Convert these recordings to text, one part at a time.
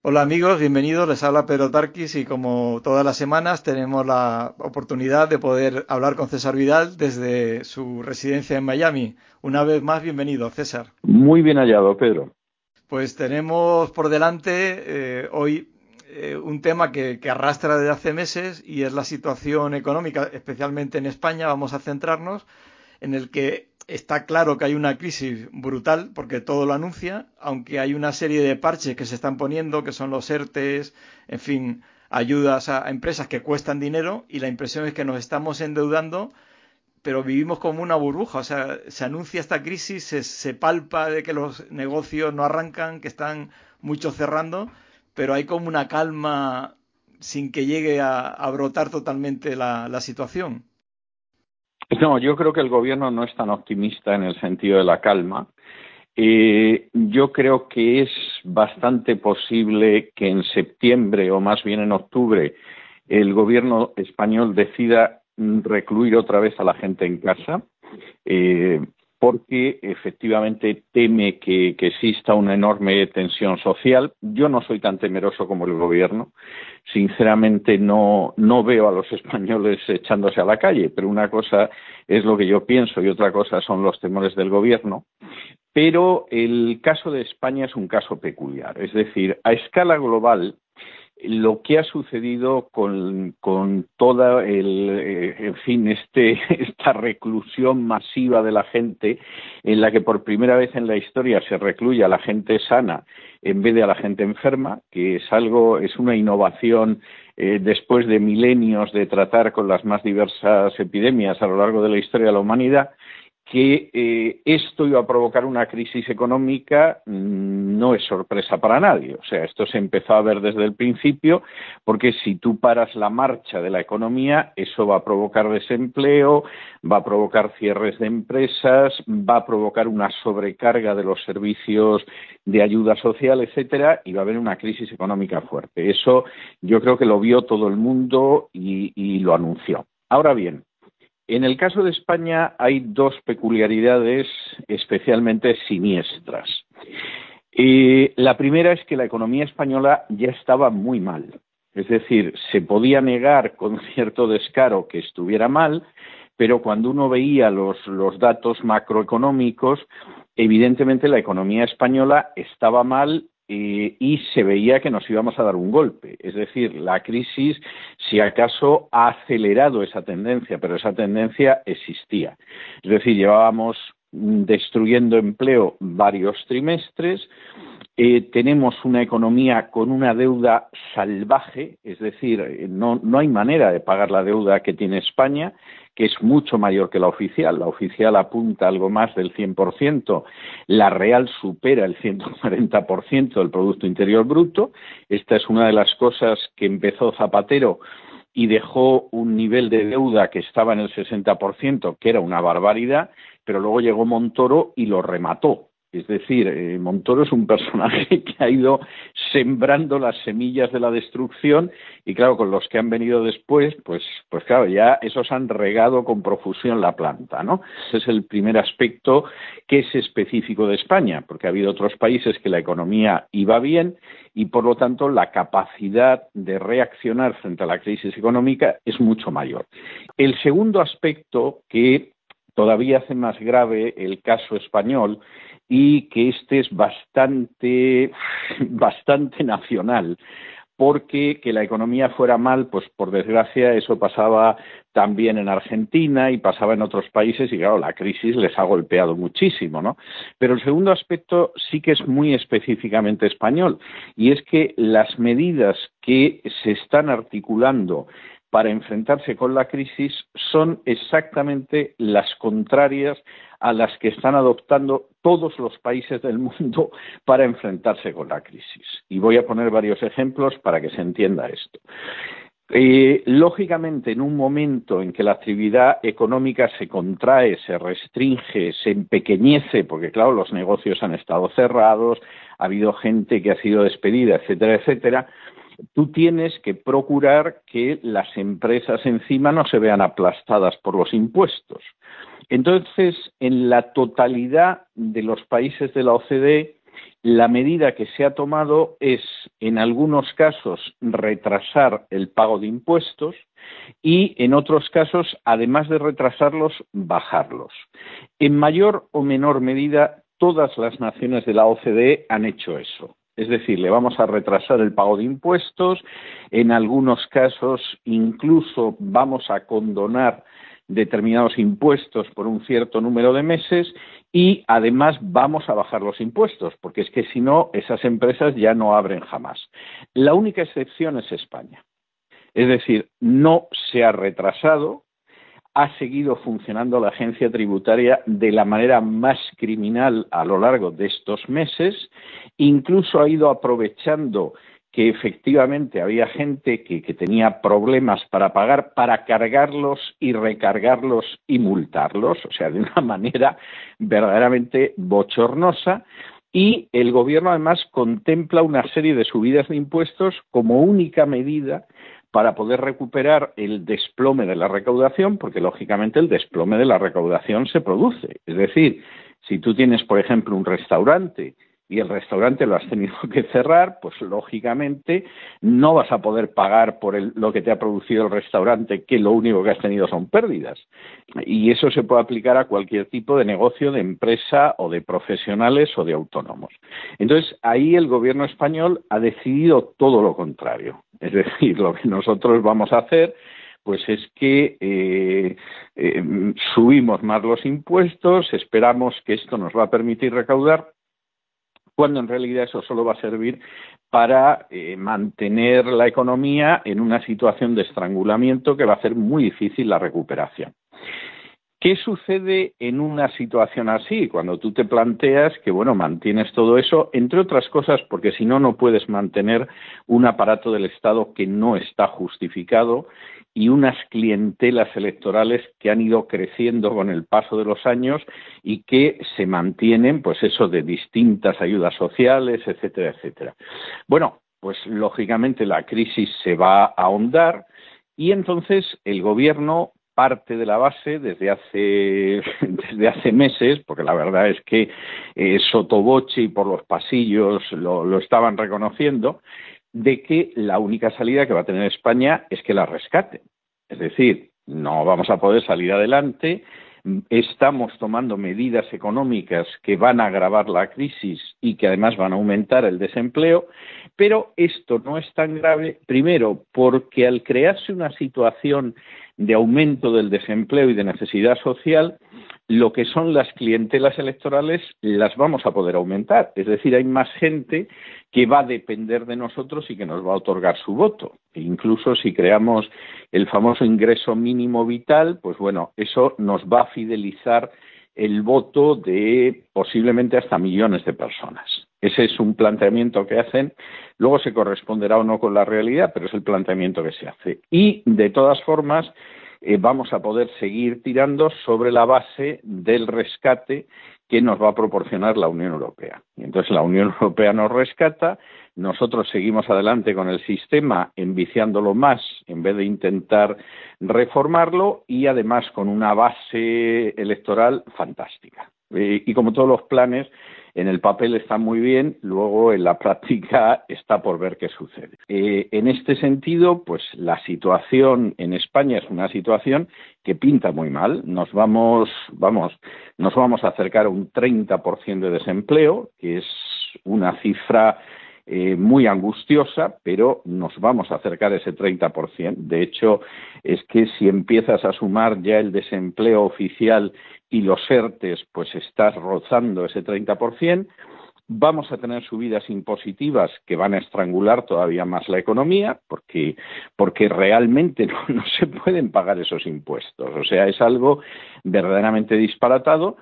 Hola amigos, bienvenidos. Les habla Pedro Tarquis y como todas las semanas tenemos la oportunidad de poder hablar con César Vidal desde su residencia en Miami. Una vez más, bienvenido, César. Muy bien hallado, Pedro. Pues tenemos por delante eh, hoy eh, un tema que, que, arrastra desde hace meses y es la situación económica, especialmente en España. Vamos a centrarnos en el que está claro que hay una crisis brutal porque todo lo anuncia, aunque hay una serie de parches que se están poniendo, que son los ERTES, en fin, ayudas a, empresas que cuestan dinero y la impresión es que nos estamos endeudando, pero vivimos como una burbuja, o sea, se anuncia esta crisis, se, palpa de que los negocios no arrancan, que están muchos cerrando, pero hay como una calma sin que llegue a, brotar totalmente la situación. No, yo creo que el gobierno no es tan optimista en el sentido de la calma. Eh, yo creo que es bastante posible que en septiembre o más bien en octubre el gobierno español decida recluir otra vez a la gente en casa. Eh, porque efectivamente teme que, exista una enorme tensión social. Yo no soy tan temeroso como el gobierno. Sinceramente no, no veo a los españoles echándose a la calle, pero una cosa es lo que yo pienso y otra cosa son los temores del gobierno. Pero el caso de España es un caso peculiar. Es decir, a escala global, lo que ha sucedido con, con toda el, eh, en fin, este, esta reclusión masiva de la gente, en la que por primera vez en la historia se recluye a la gente sana en vez de a la gente enferma, que es algo, es una innovación eh, después de milenios de tratar con las más diversas epidemias a lo largo de la historia de la humanidad, que eh, esto iba a provocar una crisis económica mm, no es sorpresa para nadie. O sea, esto se empezó a ver desde el principio, porque si tú paras la marcha de la economía, eso va a provocar desempleo, va a provocar cierres de empresas, va a provocar una sobrecarga de los servicios de ayuda social, etcétera, y va a haber una crisis económica fuerte. Eso yo creo que lo vio todo el mundo y lo anunció. Ahora bien, en el caso de España hay dos peculiaridades especialmente siniestras. la primera es que la economía española ya estaba muy mal. Es decir, se podía negar con cierto descaro que estuviera mal, pero cuando uno veía los, los datos macroeconómicos, evidentemente la economía española estaba mal eh, y se veía que nos íbamos a dar un golpe. Es decir, la crisis, si acaso, ha acelerado esa tendencia, pero esa tendencia existía. Es decir, llevábamos destruyendo empleo varios trimestres, eh, tenemos una economía con una deuda salvaje, es decir, no, no hay manera de pagar la deuda que tiene España, que es mucho mayor que la oficial. La oficial apunta algo más del 100%, la real supera el 140% del Producto Interior Bruto. Esta es una de las cosas que empezó Zapatero y dejó un nivel de deuda que estaba en el 60%, que era una barbaridad, pero luego llegó Montoro y lo remató. Es decir, eh, Montoro es un personaje que ha ido sembrando las semillas de la destrucción y claro, con los que han venido después, pues, pues claro, ya esos han regado con profusión la planta, ¿no? Ese es el primer aspecto que es específico de España, porque ha habido otros países que la economía iba bien y por lo tanto la capacidad de reaccionar frente a la crisis económica es mucho mayor. El segundo aspecto que todavía hace más grave el caso español y que este es bastante, bastante nacional porque que la economía fuera mal, pues por desgracia eso pasaba también en Argentina y pasaba en otros países y claro, la crisis les ha golpeado muchísimo, ¿no? Pero el segundo aspecto sí que es muy específicamente español y es que las medidas que se están articulando para enfrentarse con la crisis son exactamente las contrarias a las que están adoptando todos los países del mundo para enfrentarse con la crisis. Y voy a poner varios ejemplos para que se entienda esto. Eh, lógicamente, en un momento en que la actividad económica se contrae, se restringe, se empequeñece, porque claro, los negocios han estado cerrados, ha habido gente que ha sido despedida, etcétera, etcétera, tú tienes que procurar que las empresas encima no se vean aplastadas por los impuestos. Entonces, en la totalidad de los países de la OCDE, la medida que se ha tomado es, en algunos casos, retrasar el pago de impuestos y, en otros casos, además de retrasarlos, bajarlos. En mayor o menor medida, todas las naciones de la OCDE han hecho eso. Es decir, le vamos a retrasar el pago de impuestos, en algunos casos incluso vamos a condonar determinados impuestos por un cierto número de meses y además vamos a bajar los impuestos, porque es que si no, esas empresas ya no abren jamás. La única excepción es España. Es decir, no se ha retrasado, ha seguido funcionando la agencia tributaria de la manera más criminal a lo largo de estos meses, incluso ha ido aprovechando que efectivamente había gente que, tenía problemas para pagar, para cargarlos y recargarlos y multarlos, o sea, de una manera verdaderamente bochornosa. Y el gobierno además contempla una serie de subidas de impuestos como única medida para poder recuperar el desplome de la recaudación, porque lógicamente el desplome de la recaudación se produce. Es decir, si tú tienes, por ejemplo, un restaurante y el restaurante lo has tenido que cerrar, pues lógicamente no vas a poder pagar por lo que te ha producido el restaurante, que lo único que has tenido son pérdidas. Y eso se puede aplicar a cualquier tipo de negocio, de empresa o de profesionales o de autónomos. Entonces, ahí el gobierno español ha decidido todo lo contrario. Es decir, lo que nosotros vamos a hacer pues es que eh, eh, subimos más los impuestos, esperamos que esto nos va a permitir recaudar cuando en realidad eso solo va a servir para eh, mantener la economía en una situación de estrangulamiento que va a hacer muy difícil la recuperación. ¿Qué sucede en una situación así? Cuando tú te planteas que, bueno, mantienes todo eso, entre otras cosas, porque si no, no puedes mantener un aparato del Estado que no está justificado y unas clientelas electorales que han ido creciendo con el paso de los años y que se mantienen, pues eso, de distintas ayudas sociales, etcétera, etcétera. Bueno, pues lógicamente la crisis se va a ahondar y entonces el gobierno parte de la base desde hace, desde hace meses, porque la verdad es que eh, Sotobochi por los pasillos lo, lo estaban reconociendo, de que la única salida que va a tener España es que la rescate. Es decir, no vamos a poder salir adelante, estamos tomando medidas económicas que van a agravar la crisis y que además van a aumentar el desempleo, pero esto no es tan grave, primero, porque al crearse una situación de aumento del desempleo y de necesidad social, lo que son las clientelas electorales las vamos a poder aumentar. Es decir, hay más gente que va a depender de nosotros y que nos va a otorgar su voto. E incluso si creamos el famoso ingreso mínimo vital, pues bueno, eso nos va a fidelizar el voto de posiblemente hasta millones de personas. Ese es un planteamiento que hacen. Luego se corresponderá o no con la realidad, pero es el planteamiento que se hace. Y, de todas formas, eh, vamos a poder seguir tirando sobre la base del rescate que nos va a proporcionar la Unión Europea. Y entonces la Unión Europea nos rescata, nosotros seguimos adelante con el sistema enviciándolo más en vez de intentar reformarlo y además con una base electoral fantástica. Eh, y como todos los planes, en el papel está muy bien, luego en la práctica está por ver qué sucede. Eh, en este sentido, pues la situación en España es una situación que pinta muy mal. Nos vamos, vamos, nos vamos a acercar a un 30% de desempleo, que es una cifra eh, muy angustiosa, pero nos vamos a acercar a ese 30%. De hecho, es que si empiezas a sumar ya el desempleo oficial y los ERTES, pues estás rozando ese 30%. Vamos a tener subidas impositivas que van a estrangular todavía más la economía porque, porque realmente no, no se pueden pagar esos impuestos. O sea, es algo verdaderamente disparatado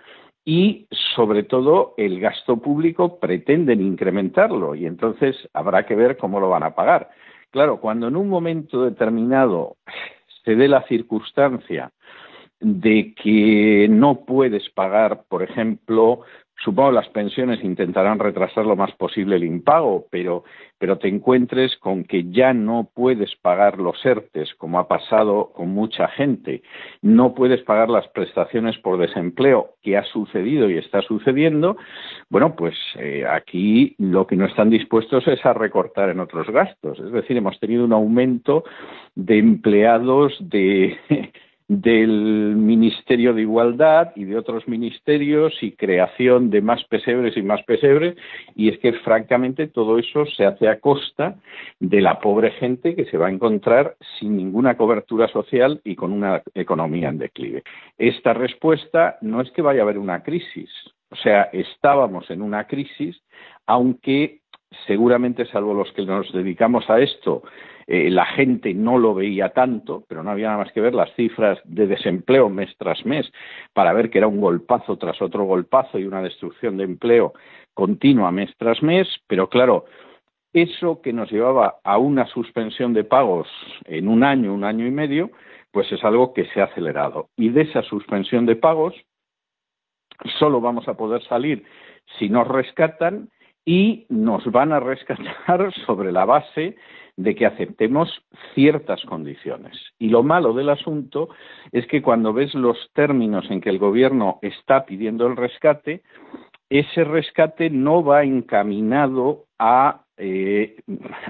y sobre todo el gasto público pretenden incrementarlo y entonces habrá que ver cómo lo van a pagar. Claro, cuando en un momento determinado se dé la circunstancia de que no puedes pagar, por ejemplo, Supongo las pensiones intentarán retrasar lo más posible el impago, pero, pero te encuentres con que ya no puedes pagar los ERTES, como ha pasado con mucha gente. No puedes pagar las prestaciones por desempleo, que ha sucedido y está sucediendo. Bueno, pues eh, aquí lo que no están dispuestos es a recortar en otros gastos. Es decir, hemos tenido un aumento de empleados de del Ministerio de Igualdad y de otros ministerios y creación de más pesebres y más pesebres y es que francamente todo eso se hace a costa de la pobre gente que se va a encontrar sin ninguna cobertura social y con una economía en declive. Esta respuesta no es que vaya a haber una crisis, o sea, estábamos en una crisis, aunque seguramente salvo los que nos dedicamos a esto eh, la gente no lo veía tanto, pero no había nada más que ver las cifras de desempleo mes tras mes para ver que era un golpazo tras otro golpazo y una destrucción de empleo continua mes tras mes, pero claro, eso que nos llevaba a una suspensión de pagos en un año, un año y medio, pues es algo que se ha acelerado. Y de esa suspensión de pagos solo vamos a poder salir si nos rescatan y nos van a rescatar sobre la base de que aceptemos ciertas condiciones. Y lo malo del asunto es que cuando ves los términos en que el gobierno está pidiendo el rescate, ese rescate no va encaminado a eh,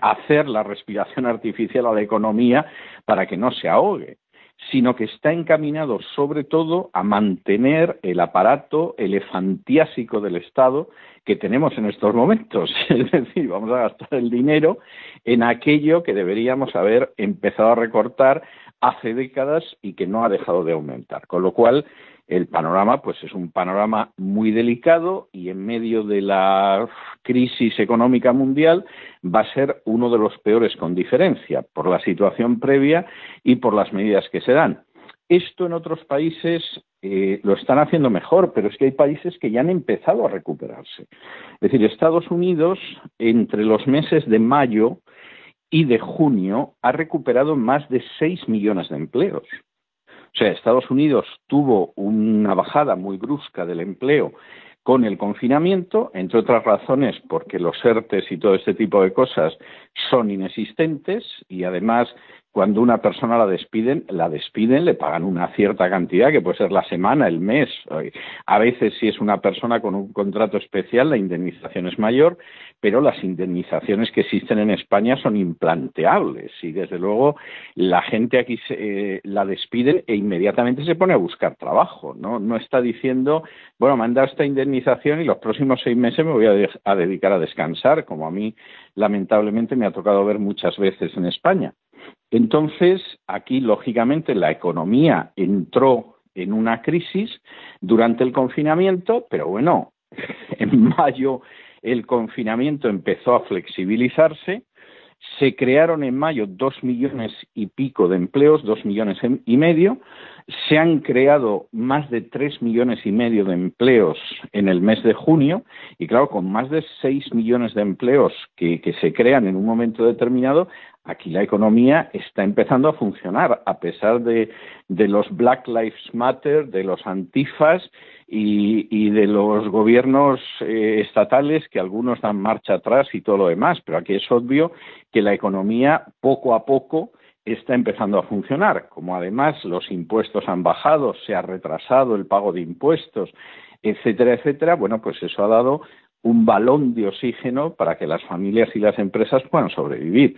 hacer la respiración artificial a la economía para que no se ahogue sino que está encaminado sobre todo a mantener el aparato elefantiásico del Estado que tenemos en estos momentos. Es decir, vamos a gastar el dinero en aquello que deberíamos haber empezado a recortar hace décadas y que no ha dejado de aumentar. Con lo cual, el panorama pues es un panorama muy delicado y en medio de la crisis económica mundial va a ser uno de los peores con diferencia por la situación previa y por las medidas que se dan. Esto en otros países eh, lo están haciendo mejor, pero es que hay países que ya han empezado a recuperarse. Es decir, Estados Unidos entre los meses de mayo y de junio ha recuperado más de 6 millones de empleos. O sea, Estados Unidos tuvo una bajada muy brusca del empleo con el confinamiento, entre otras razones porque los ERTES y todo este tipo de cosas son inexistentes y además cuando una persona la despiden, la despiden, le pagan una cierta cantidad, que puede ser la semana, el mes. A veces, si es una persona con un contrato especial, la indemnización es mayor, pero las indemnizaciones que existen en España son implanteables. Y desde luego, la gente aquí se, eh, la despiden e inmediatamente se pone a buscar trabajo. ¿no? no está diciendo, bueno, me han dado esta indemnización y los próximos seis meses me voy a, a dedicar a descansar, como a mí, lamentablemente, me ha tocado ver muchas veces en España. Entonces, aquí, lógicamente, la economía entró en una crisis durante el confinamiento, pero bueno, en mayo el confinamiento empezó a flexibilizarse, se crearon en mayo dos millones y pico de empleos, dos millones y medio, se han creado más de tres millones y medio de empleos en el mes de junio y claro, con más de seis millones de empleos que, que se crean en un momento determinado, aquí la economía está empezando a funcionar, a pesar de, los Black Lives Matter, de los antifas y, de los gobiernos eh, estatales que algunos dan marcha atrás y todo lo demás. Pero aquí es obvio que la economía poco a poco está empezando a funcionar. Como además los impuestos han bajado, se ha retrasado el pago de impuestos, etcétera, etcétera, bueno, pues eso ha dado un balón de oxígeno para que las familias y las empresas puedan sobrevivir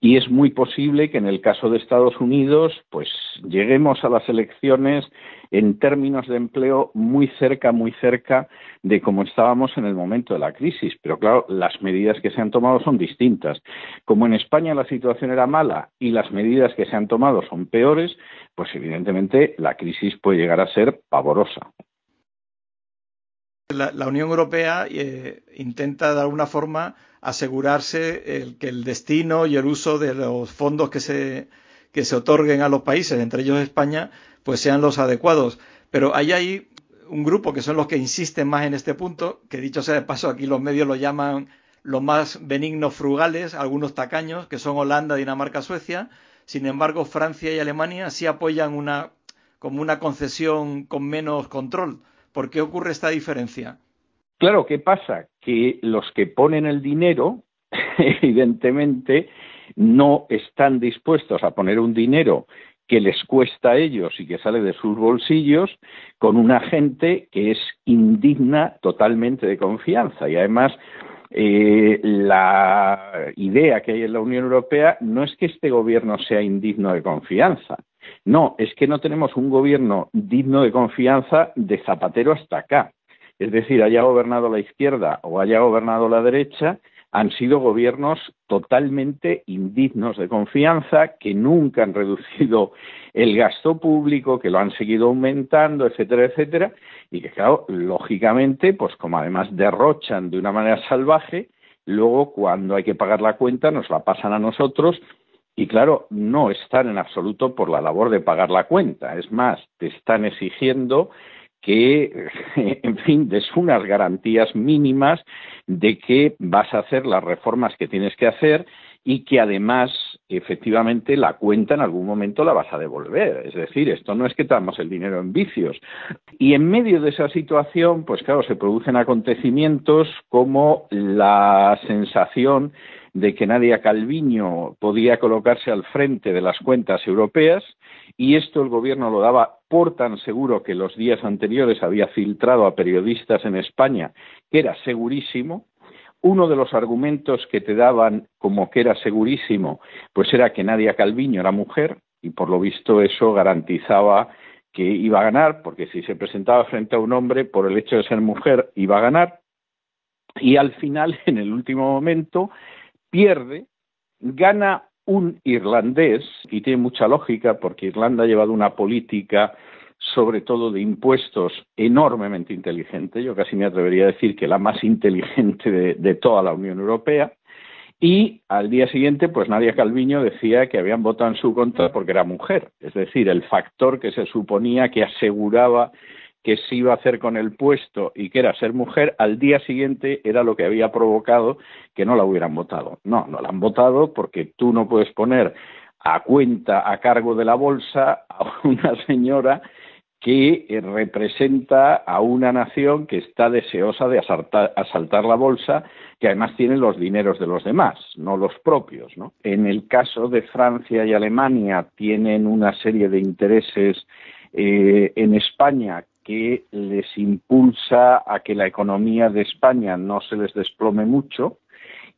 y es muy posible que en el caso de Estados Unidos pues lleguemos a las elecciones en términos de empleo muy cerca, muy cerca de como estábamos en el momento de la crisis. Pero claro, las medidas que se han tomado son distintas. Como en España la situación era mala y las medidas que se han tomado son peores, pues evidentemente la crisis puede llegar a ser pavorosa. La, Unión Europea eh, intenta de alguna forma asegurarse el, que el destino y el uso de los fondos que se, que se otorguen a los países, entre ellos España, pues sean los adecuados. Pero ahí hay un grupo que son los que insisten más en este punto, que dicho sea de paso, aquí los medios lo llaman los más benignos frugales, algunos tacaños, que son Holanda, Dinamarca, Suecia. Sin embargo, Francia y Alemania sí apoyan una como una concesión con menos control. ¿Por qué ocurre esta diferencia? Claro, ¿qué pasa? Que los que ponen el dinero, evidentemente, no están dispuestos a poner un dinero que les cuesta a ellos y que sale de sus bolsillos con una gente que es indigna totalmente de confianza. Y además, eh, la idea que hay en la Unión Europea no es que este gobierno sea indigno de confianza. No, es que no tenemos un gobierno digno de confianza de Zapatero hasta acá. Es decir, haya gobernado la izquierda o haya gobernado la derecha, han sido gobiernos totalmente indignos de confianza, que nunca han reducido el gasto público, que lo han seguido aumentando, etcétera, etcétera, y que, claro, lógicamente, pues como además derrochan de una manera salvaje, luego cuando hay que pagar la cuenta nos la pasan a nosotros y claro, no están en absoluto por la labor de pagar la cuenta. Es más, te están exigiendo que, en fin, des unas garantías mínimas de que vas a hacer las reformas que tienes que hacer y que además, efectivamente, la cuenta en algún momento la vas a devolver. Es decir, esto no es que damos el dinero en vicios. Y en medio de esa situación, pues claro, se producen acontecimientos como la sensación de que Nadia Calviño podía colocarse al frente de las cuentas europeas y esto el gobierno lo daba por tan seguro que los días anteriores había filtrado a periodistas en España que era segurísimo. Uno de los argumentos que te daban como que era segurísimo, pues era que Nadia Calviño era mujer y por lo visto eso garantizaba que iba a ganar, porque si se presentaba frente a un hombre por el hecho de ser mujer iba a ganar. Y al final, en el último momento, pierde, gana un irlandés, y tiene mucha lógica porque Irlanda ha llevado una política sobre todo de impuestos enormemente inteligente, yo casi me atrevería a decir que la más inteligente de, toda la Unión Europea, y al día siguiente, pues Nadia Calviño decía que habían votado en su contra porque era mujer, es decir, el factor que se suponía que aseguraba que se iba a hacer con el puesto y que era ser mujer, al día siguiente era lo que había provocado que no la hubieran votado. No, no la han votado porque tú no puedes poner a cuenta, a cargo de la bolsa, a una señora que representa a una nación que está deseosa de asaltar, la bolsa, que además tiene los dineros de los demás, no los propios. ¿no? En el caso de Francia y Alemania tienen una serie de intereses eh, en España que les impulsa a que la economía de España no se les desplome mucho.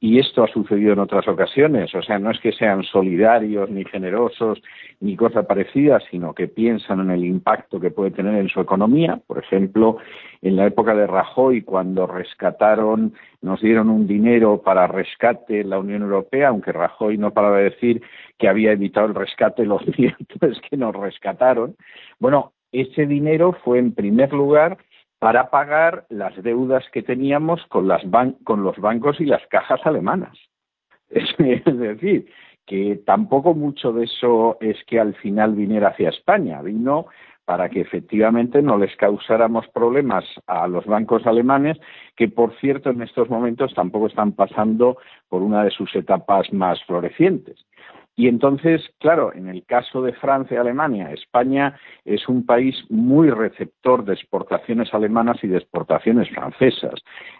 Y esto ha sucedido en otras ocasiones. O sea, no es que sean solidarios, ni generosos, ni cosa parecida, sino que piensan en el impacto que puede tener en su economía. Por ejemplo, en la época de Rajoy, cuando rescataron, nos dieron un dinero para rescate en la Unión Europea, aunque Rajoy no paraba de decir que había evitado el rescate, los cierto que nos rescataron. Bueno, ese dinero fue en primer lugar para pagar las deudas que teníamos con, los bancos y las cajas alemanas. Es, decir, que tampoco mucho de eso es que al final viniera hacia España, vino para que efectivamente no les causáramos problemas a los bancos alemanes, que por cierto en estos momentos tampoco están pasando por una de sus etapas más florecientes. Y entonces, claro, en el caso de Francia y Alemania, España es un país muy receptor de exportaciones alemanas y de exportaciones francesas.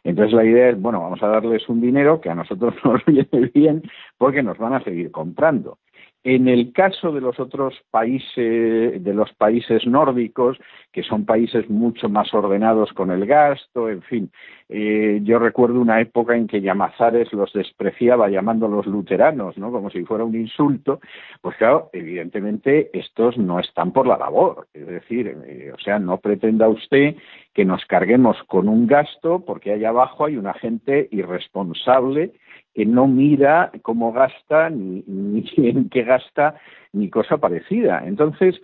Entonces la idea es, bueno, vamos a darles un dinero que a nosotros nos viene bien porque nos van a seguir comprando. En el caso de los otros países, de los países nórdicos, que son países mucho más ordenados con el gasto, en fin, eh, yo recuerdo una época en que Llamazares los despreciaba llamándolos luteranos, ¿no? Como si fuera un insulto. Pues claro, evidentemente estos no están por la labor. Es decir, eh, o sea, no pretenda usted que nos carguemos con un gasto porque allá abajo hay una gente irresponsable que no mira cómo gasta, ni, en qué gasta, ni cosa parecida. Entonces,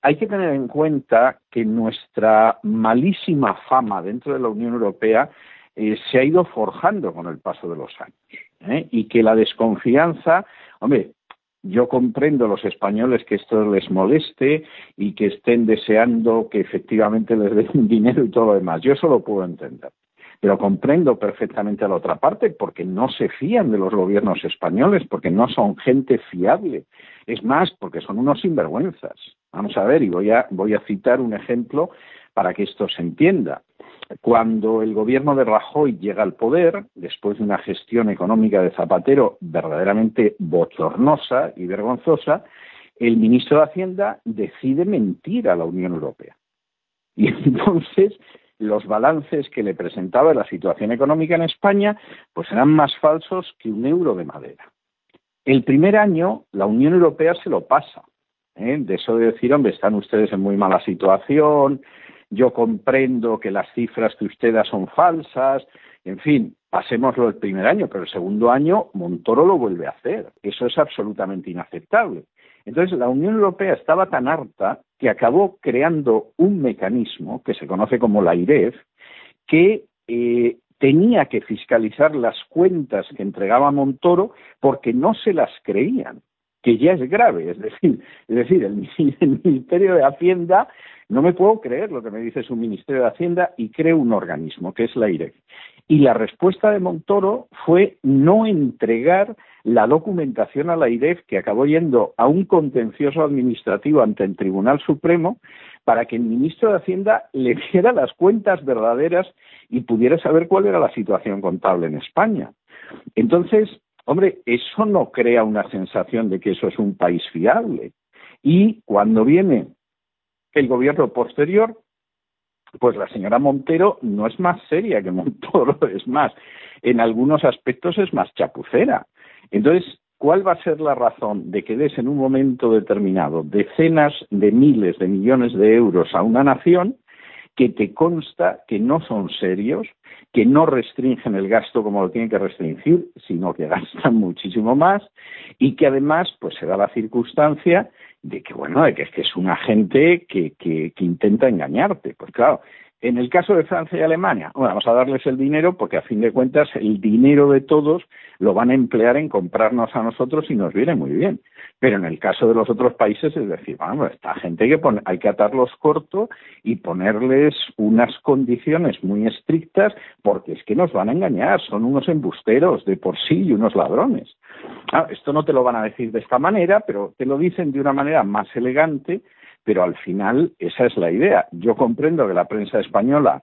hay que tener en cuenta que nuestra malísima fama dentro de la Unión Europea eh, se ha ido forjando con el paso de los años ¿eh? y que la desconfianza, hombre, Yo comprendo a los españoles que esto les moleste y que estén deseando que efectivamente les den dinero y todo lo demás. Yo eso lo puedo entender. Pero comprendo perfectamente a la otra parte porque no se fían de los gobiernos españoles, porque no son gente fiable. Es más, porque son unos sinvergüenzas. Vamos a ver, y voy a, voy a citar un ejemplo para que esto se entienda. Cuando el gobierno de Rajoy llega al poder, después de una gestión económica de Zapatero verdaderamente bochornosa y vergonzosa, el ministro de Hacienda decide mentir a la Unión Europea. Y entonces los balances que le presentaba la situación económica en España pues eran más falsos que un euro de madera. El primer año la Unión Europea se lo pasa. ¿eh? De eso de decir, hombre, están ustedes en muy mala situación, yo comprendo que las cifras que usted da son falsas, en fin, pasémoslo el primer año, pero el segundo año Montoro lo vuelve a hacer. Eso es absolutamente inaceptable. Entonces, la Unión Europea estaba tan harta que acabó creando un mecanismo que se conoce como la IREF, que eh, tenía que fiscalizar las cuentas que entregaba Montoro porque no se las creían, que ya es grave. Es decir, es decir el Ministerio de Hacienda no me puedo creer lo que me dice su Ministerio de Hacienda y cree un organismo, que es la IREF. Y la respuesta de Montoro fue no entregar la documentación a la IREF, que acabó yendo a un contencioso administrativo ante el Tribunal Supremo, para que el ministro de Hacienda le diera las cuentas verdaderas y pudiera saber cuál era la situación contable en España. Entonces, hombre, eso no crea una sensación de que eso es un país fiable. Y cuando viene el gobierno posterior, pues la señora Montero no es más seria que Montoro, es más, en algunos aspectos es más chapucera. Entonces, ¿cuál va a ser la razón de que des en un momento determinado decenas de miles de millones de euros a una nación que te consta que no son serios, que no restringen el gasto como lo tienen que restringir, sino que gastan muchísimo más y que además pues se da la circunstancia de que bueno, de que es que es una gente que, que, que intenta engañarte. Pues claro, en el caso de Francia y Alemania, vamos a darles el dinero porque a fin de cuentas el dinero de todos lo van a emplear en comprarnos a nosotros y nos viene muy bien. Pero en el caso de los otros países es decir, bueno, esta gente hay que, hay que atarlos corto y ponerles unas condiciones muy estrictas porque es que nos van a engañar, son unos embusteros de por sí y unos ladrones. Ah, esto no te lo van a decir de esta manera, pero te lo dicen de una manera más elegante pero al final esa es la idea. Yo comprendo que la prensa española,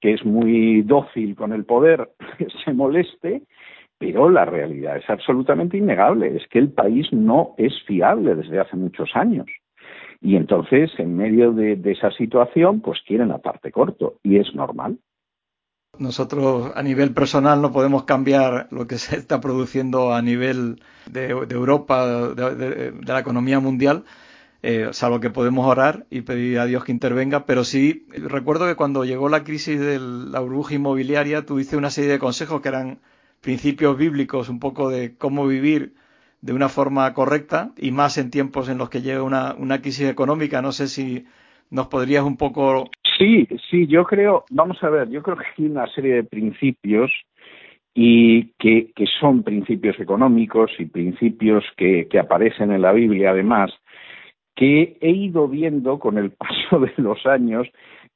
que es muy dócil con el poder, se moleste, pero la realidad es absolutamente innegable, es que el país no es fiable desde hace muchos años. Y entonces, en medio de, esa situación, pues quieren la parte corto, y es normal. Nosotros a nivel personal no podemos cambiar lo que se está produciendo a nivel de, Europa, de, la economía mundial, eh, salvo que podemos orar y pedir a Dios que intervenga, pero sí recuerdo que cuando llegó la crisis de la burbuja inmobiliaria, tú diste una serie de consejos que eran principios bíblicos, un poco de cómo vivir de una forma correcta y más en tiempos en los que llega una, una crisis económica. No sé si nos podrías un poco. Sí, sí, yo creo, vamos a ver, yo creo que hay una serie de principios y que, que son principios económicos y principios que, que aparecen en la Biblia además que he ido viendo con el paso de los años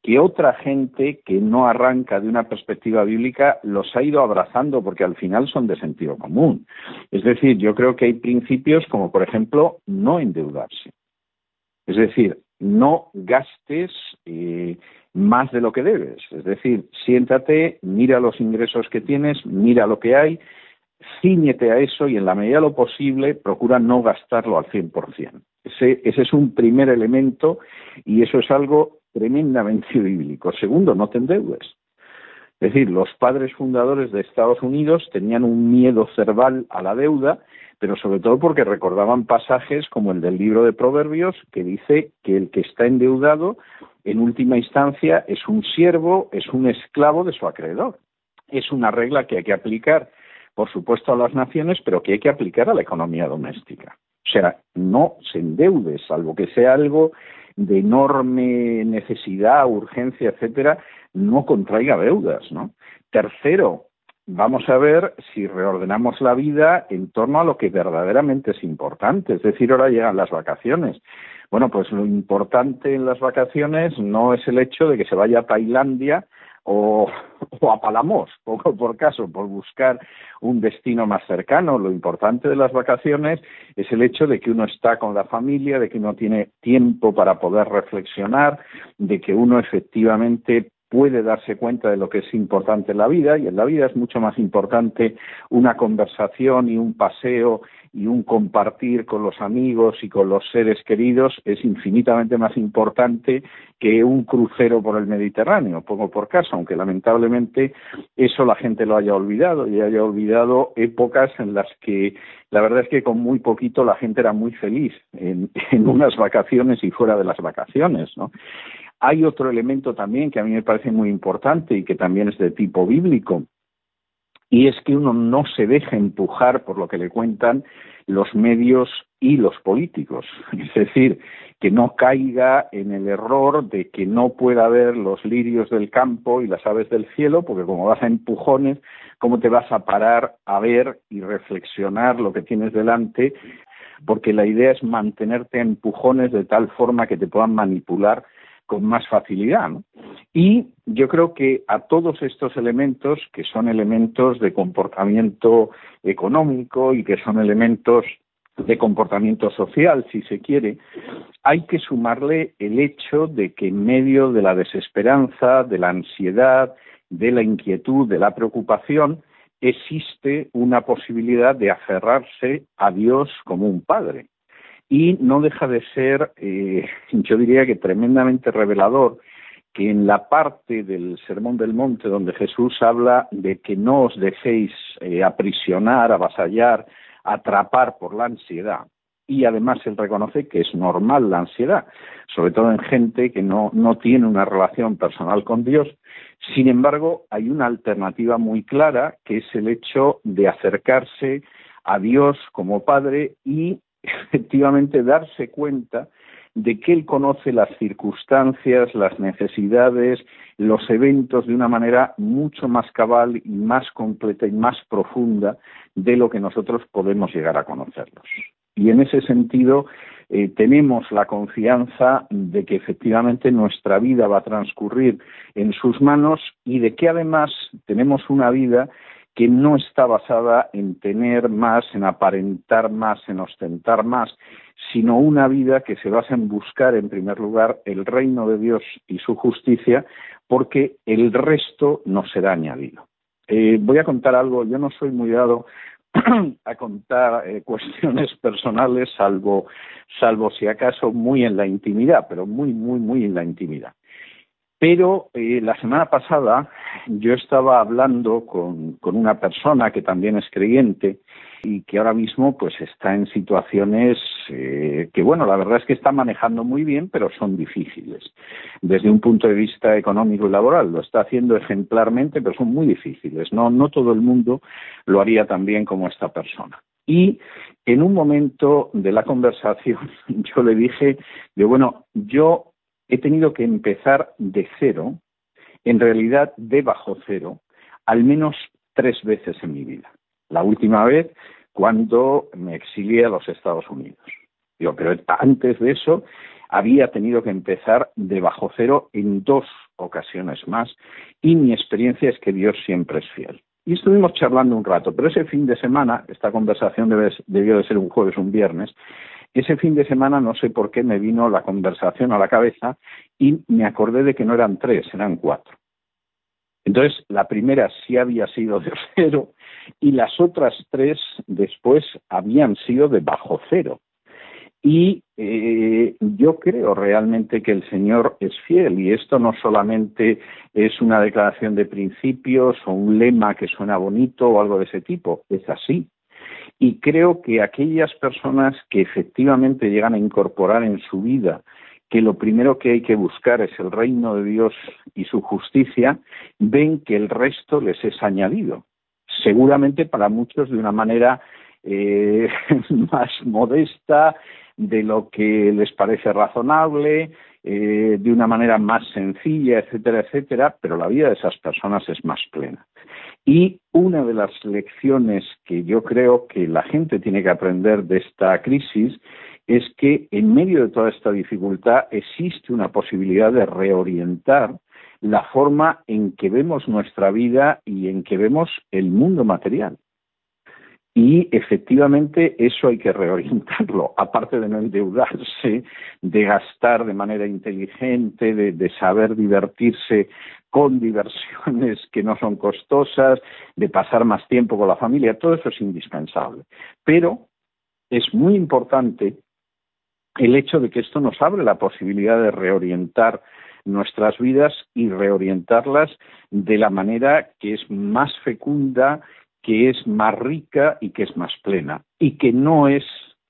que otra gente que no arranca de una perspectiva bíblica los ha ido abrazando porque al final son de sentido común. Es decir, yo creo que hay principios como, por ejemplo, no endeudarse. Es decir, no gastes eh, más de lo que debes. Es decir, siéntate, mira los ingresos que tienes, mira lo que hay, ciñete a eso y en la medida de lo posible procura no gastarlo al 100%. Ese, es un primer elemento y eso es algo tremendamente bíblico. Segundo, no te endeudes. Es decir, los padres fundadores de Estados Unidos tenían un miedo cerval a la deuda, pero sobre todo porque recordaban pasajes como el del libro de Proverbios, que dice que el que está endeudado, en última instancia, es un siervo, es un esclavo de su acreedor. Es una regla que hay que aplicar por supuesto, a las naciones, pero que hay que aplicar a la economía doméstica. O sea, no se endeude, salvo que sea algo de enorme necesidad, urgencia, etcétera, no contraiga deudas, ¿no? Tercero, vamos a ver si reordenamos la vida en torno a lo que verdaderamente es importante. Es decir, ahora llegan las vacaciones. Bueno, pues lo importante en las vacaciones no es el hecho de que se vaya a Tailandia o, a Palamos, poco por caso, por buscar un destino más cercano. Lo importante de las vacaciones es el hecho de que uno está con la familia, de que uno tiene tiempo para poder reflexionar, de que uno efectivamente puede darse cuenta de lo que es importante en la vida y en la vida es mucho más importante una conversación y un paseo y un compartir con los amigos y con los seres queridos es infinitamente más importante que un crucero por el Mediterráneo, pongo por caso, aunque lamentablemente eso la gente lo haya olvidado y haya olvidado épocas en las que la verdad es que con muy poquito la gente era muy feliz en, en unas vacaciones y fuera de las vacaciones, ¿no? Hay otro elemento también que a mí me parece muy importante y que también es de tipo bíblico, y es que uno no se deja empujar por lo que le cuentan los medios y los políticos. Es decir, que no caiga en el error de que no pueda ver los lirios del campo y las aves del cielo, porque como vas a empujones, ¿cómo te vas a parar a ver y reflexionar lo que tienes delante? Porque la idea es mantenerte a empujones de tal forma que te puedan manipular con más facilidad. Y yo creo que a todos estos elementos, que son elementos de comportamiento económico y que son elementos de comportamiento social, si se quiere, hay que sumarle el hecho de que en medio de la desesperanza, de la ansiedad, de la inquietud, de la preocupación, existe una posibilidad de aferrarse a Dios como un padre y no deja de ser, eh, yo diría que tremendamente revelador, que en la parte del Sermón del Monte donde Jesús habla de que no os dejéis eh, aprisionar, avasallar, atrapar por la ansiedad, y además él reconoce que es normal la ansiedad, sobre todo en gente que no, no tiene una relación personal con Dios. Sin embargo, hay una alternativa muy clara que es el hecho de acercarse a Dios como Padre y efectivamente darse cuenta de que él conoce las circunstancias, las necesidades, los eventos de una manera mucho más cabal y más completa y más profunda de lo que nosotros podemos llegar a conocerlos. Y en ese sentido eh, tenemos la confianza de que efectivamente nuestra vida va a transcurrir en sus manos y de que además tenemos una vida que no está basada en tener más, en aparentar más, en ostentar más, sino una vida que se basa en buscar, en primer lugar, el reino de Dios y su justicia, porque el resto no será añadido. Eh, voy a contar algo, yo no soy muy dado a contar eh, cuestiones personales, salvo, salvo si acaso muy en la intimidad, pero muy, muy, muy en la intimidad. Pero eh, la semana pasada yo estaba hablando con, una persona que también es creyente y que ahora mismo pues está en situaciones eh, que bueno la verdad es que está manejando muy bien pero son difíciles. Desde un punto de vista económico y laboral lo está haciendo ejemplarmente pero son muy difíciles. No no todo el mundo lo haría tan bien como esta persona. Y en un momento de la conversación yo le dije de bueno yo he tenido que empezar de cero, en realidad de bajo cero, al menos tres veces en mi vida. La última vez cuando me exilié a los Estados Unidos. pero antes de eso había tenido que empezar de bajo cero en dos ocasiones más y mi experiencia es que Dios siempre es fiel. Y estuvimos charlando un rato, pero ese fin de semana, esta conversación debió de ser un jueves, un viernes, ese fin de semana no sé por qué me vino la conversación a la cabeza y me acordé de que no eran tres, eran cuatro. Entonces, la primera sí había sido de cero y las otras tres después habían sido de bajo cero. Y eh, yo creo realmente que el Señor es fiel y esto no solamente es una declaración de principios o un lema que suena bonito o algo de ese tipo, es así. Y creo que aquellas personas que efectivamente llegan a incorporar en su vida que lo primero que hay que buscar es el reino de Dios y su justicia, ven que el resto les es añadido. Seguramente para muchos de una manera eh, más modesta, de lo que les parece razonable, eh, de una manera más sencilla, etcétera, etcétera, pero la vida de esas personas es más plena. Y una de las lecciones que yo creo que la gente tiene que aprender de esta crisis es que en medio de toda esta dificultad existe una posibilidad de reorientar la forma en que vemos nuestra vida y en que vemos el mundo material. Y efectivamente eso hay que reorientarlo, aparte de no endeudarse, de gastar de manera inteligente, de, saber divertirse con diversiones que no son costosas, de pasar más tiempo con la familia, todo eso es indispensable. Pero es muy importante el hecho de que esto nos abre la posibilidad de reorientar nuestras vidas y reorientarlas de la manera que es más fecunda, que es más rica y que es más plena, y que no es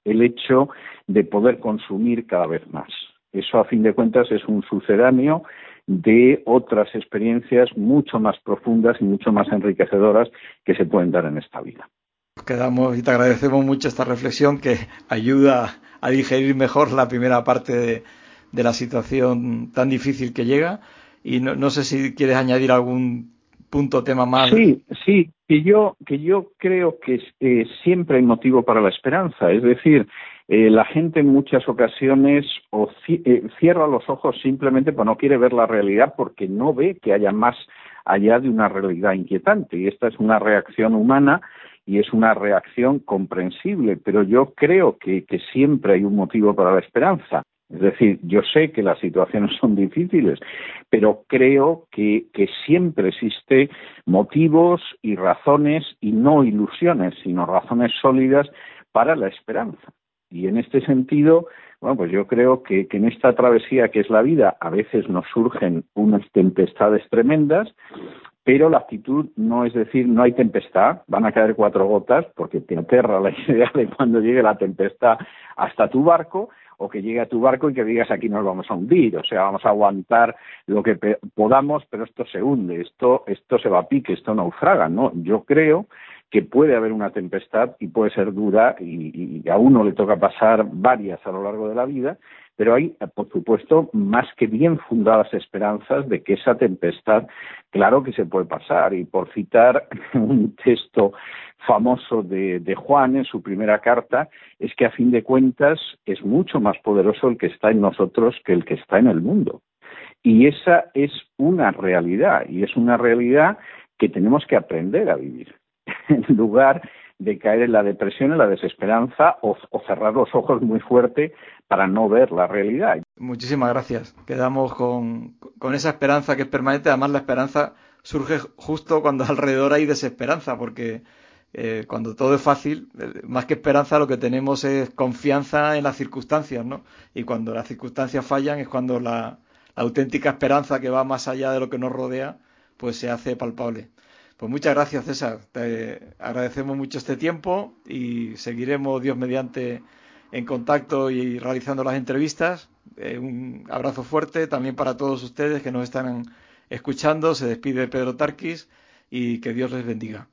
el hecho de poder consumir cada vez más. Eso, a fin de cuentas, es un sucedáneo de otras experiencias mucho más profundas y mucho más enriquecedoras que se pueden dar en esta vida. Quedamos y te agradecemos mucho esta reflexión que ayuda a digerir mejor la primera parte de, de la situación tan difícil que llega. Y no, no sé si quieres añadir algún punto, tema. Sí, sí, que yo, que yo creo que eh, siempre hay motivo para la esperanza. Es decir, eh, la gente en muchas ocasiones eh, cierra los ojos simplemente porque no quiere ver la realidad porque no ve que haya más allá de una realidad inquietante. Y esta es una reacción humana y es una reacción comprensible, pero yo creo que siempre hay un motivo para la esperanza. Es decir, yo sé que las situaciones son difíciles, pero creo que, siempre existe motivos y razones, y no ilusiones, sino razones sólidas para la esperanza. Y en este sentido, bueno, pues yo creo que, que, en esta travesía que es la vida, a veces nos surgen unas tempestades tremendas, pero la actitud no es decir, no hay tempestad, van a caer cuatro gotas, porque te aterra la idea de cuando llegue la tempestad hasta tu barco, o que llegue a tu barco y que digas aquí nos vamos a hundir, o sea, vamos a aguantar lo que podamos, pero esto se hunde, esto, esto se va a pique, esto naufraga, ¿no? Yo creo que puede haber una tempestad y puede ser dura y, a uno le toca pasar varias a lo largo de la vida, pero hay, por supuesto, más que bien fundadas esperanzas de que esa tempestad, claro que se puede pasar. Y por citar un texto famoso de, de, Juan en su primera carta, es que a fin de cuentas es mucho más poderoso el que está en nosotros que el que está en el mundo. Y esa es una realidad, y es una realidad que tenemos que aprender a vivir. en lugar de caer en la depresión, en la desesperanza o, cerrar los ojos muy fuerte para no ver la realidad. Muchísimas gracias. Quedamos con, esa esperanza que es permanente. Además, la esperanza surge justo cuando alrededor hay desesperanza, porque eh, cuando todo es fácil, eh, más que esperanza, lo que tenemos es confianza en las circunstancias, ¿no? Y cuando las circunstancias fallan es cuando la auténtica esperanza que va más allá de lo que nos rodea, pues se hace palpable. Pues muchas gracias, César. Te agradecemos mucho este tiempo y seguiremos, Dios mediante, en contacto y realizando las entrevistas. Eh, un abrazo fuerte también para todos ustedes que nos están escuchando. Se despide Pedro Tarquis y que Dios les bendiga.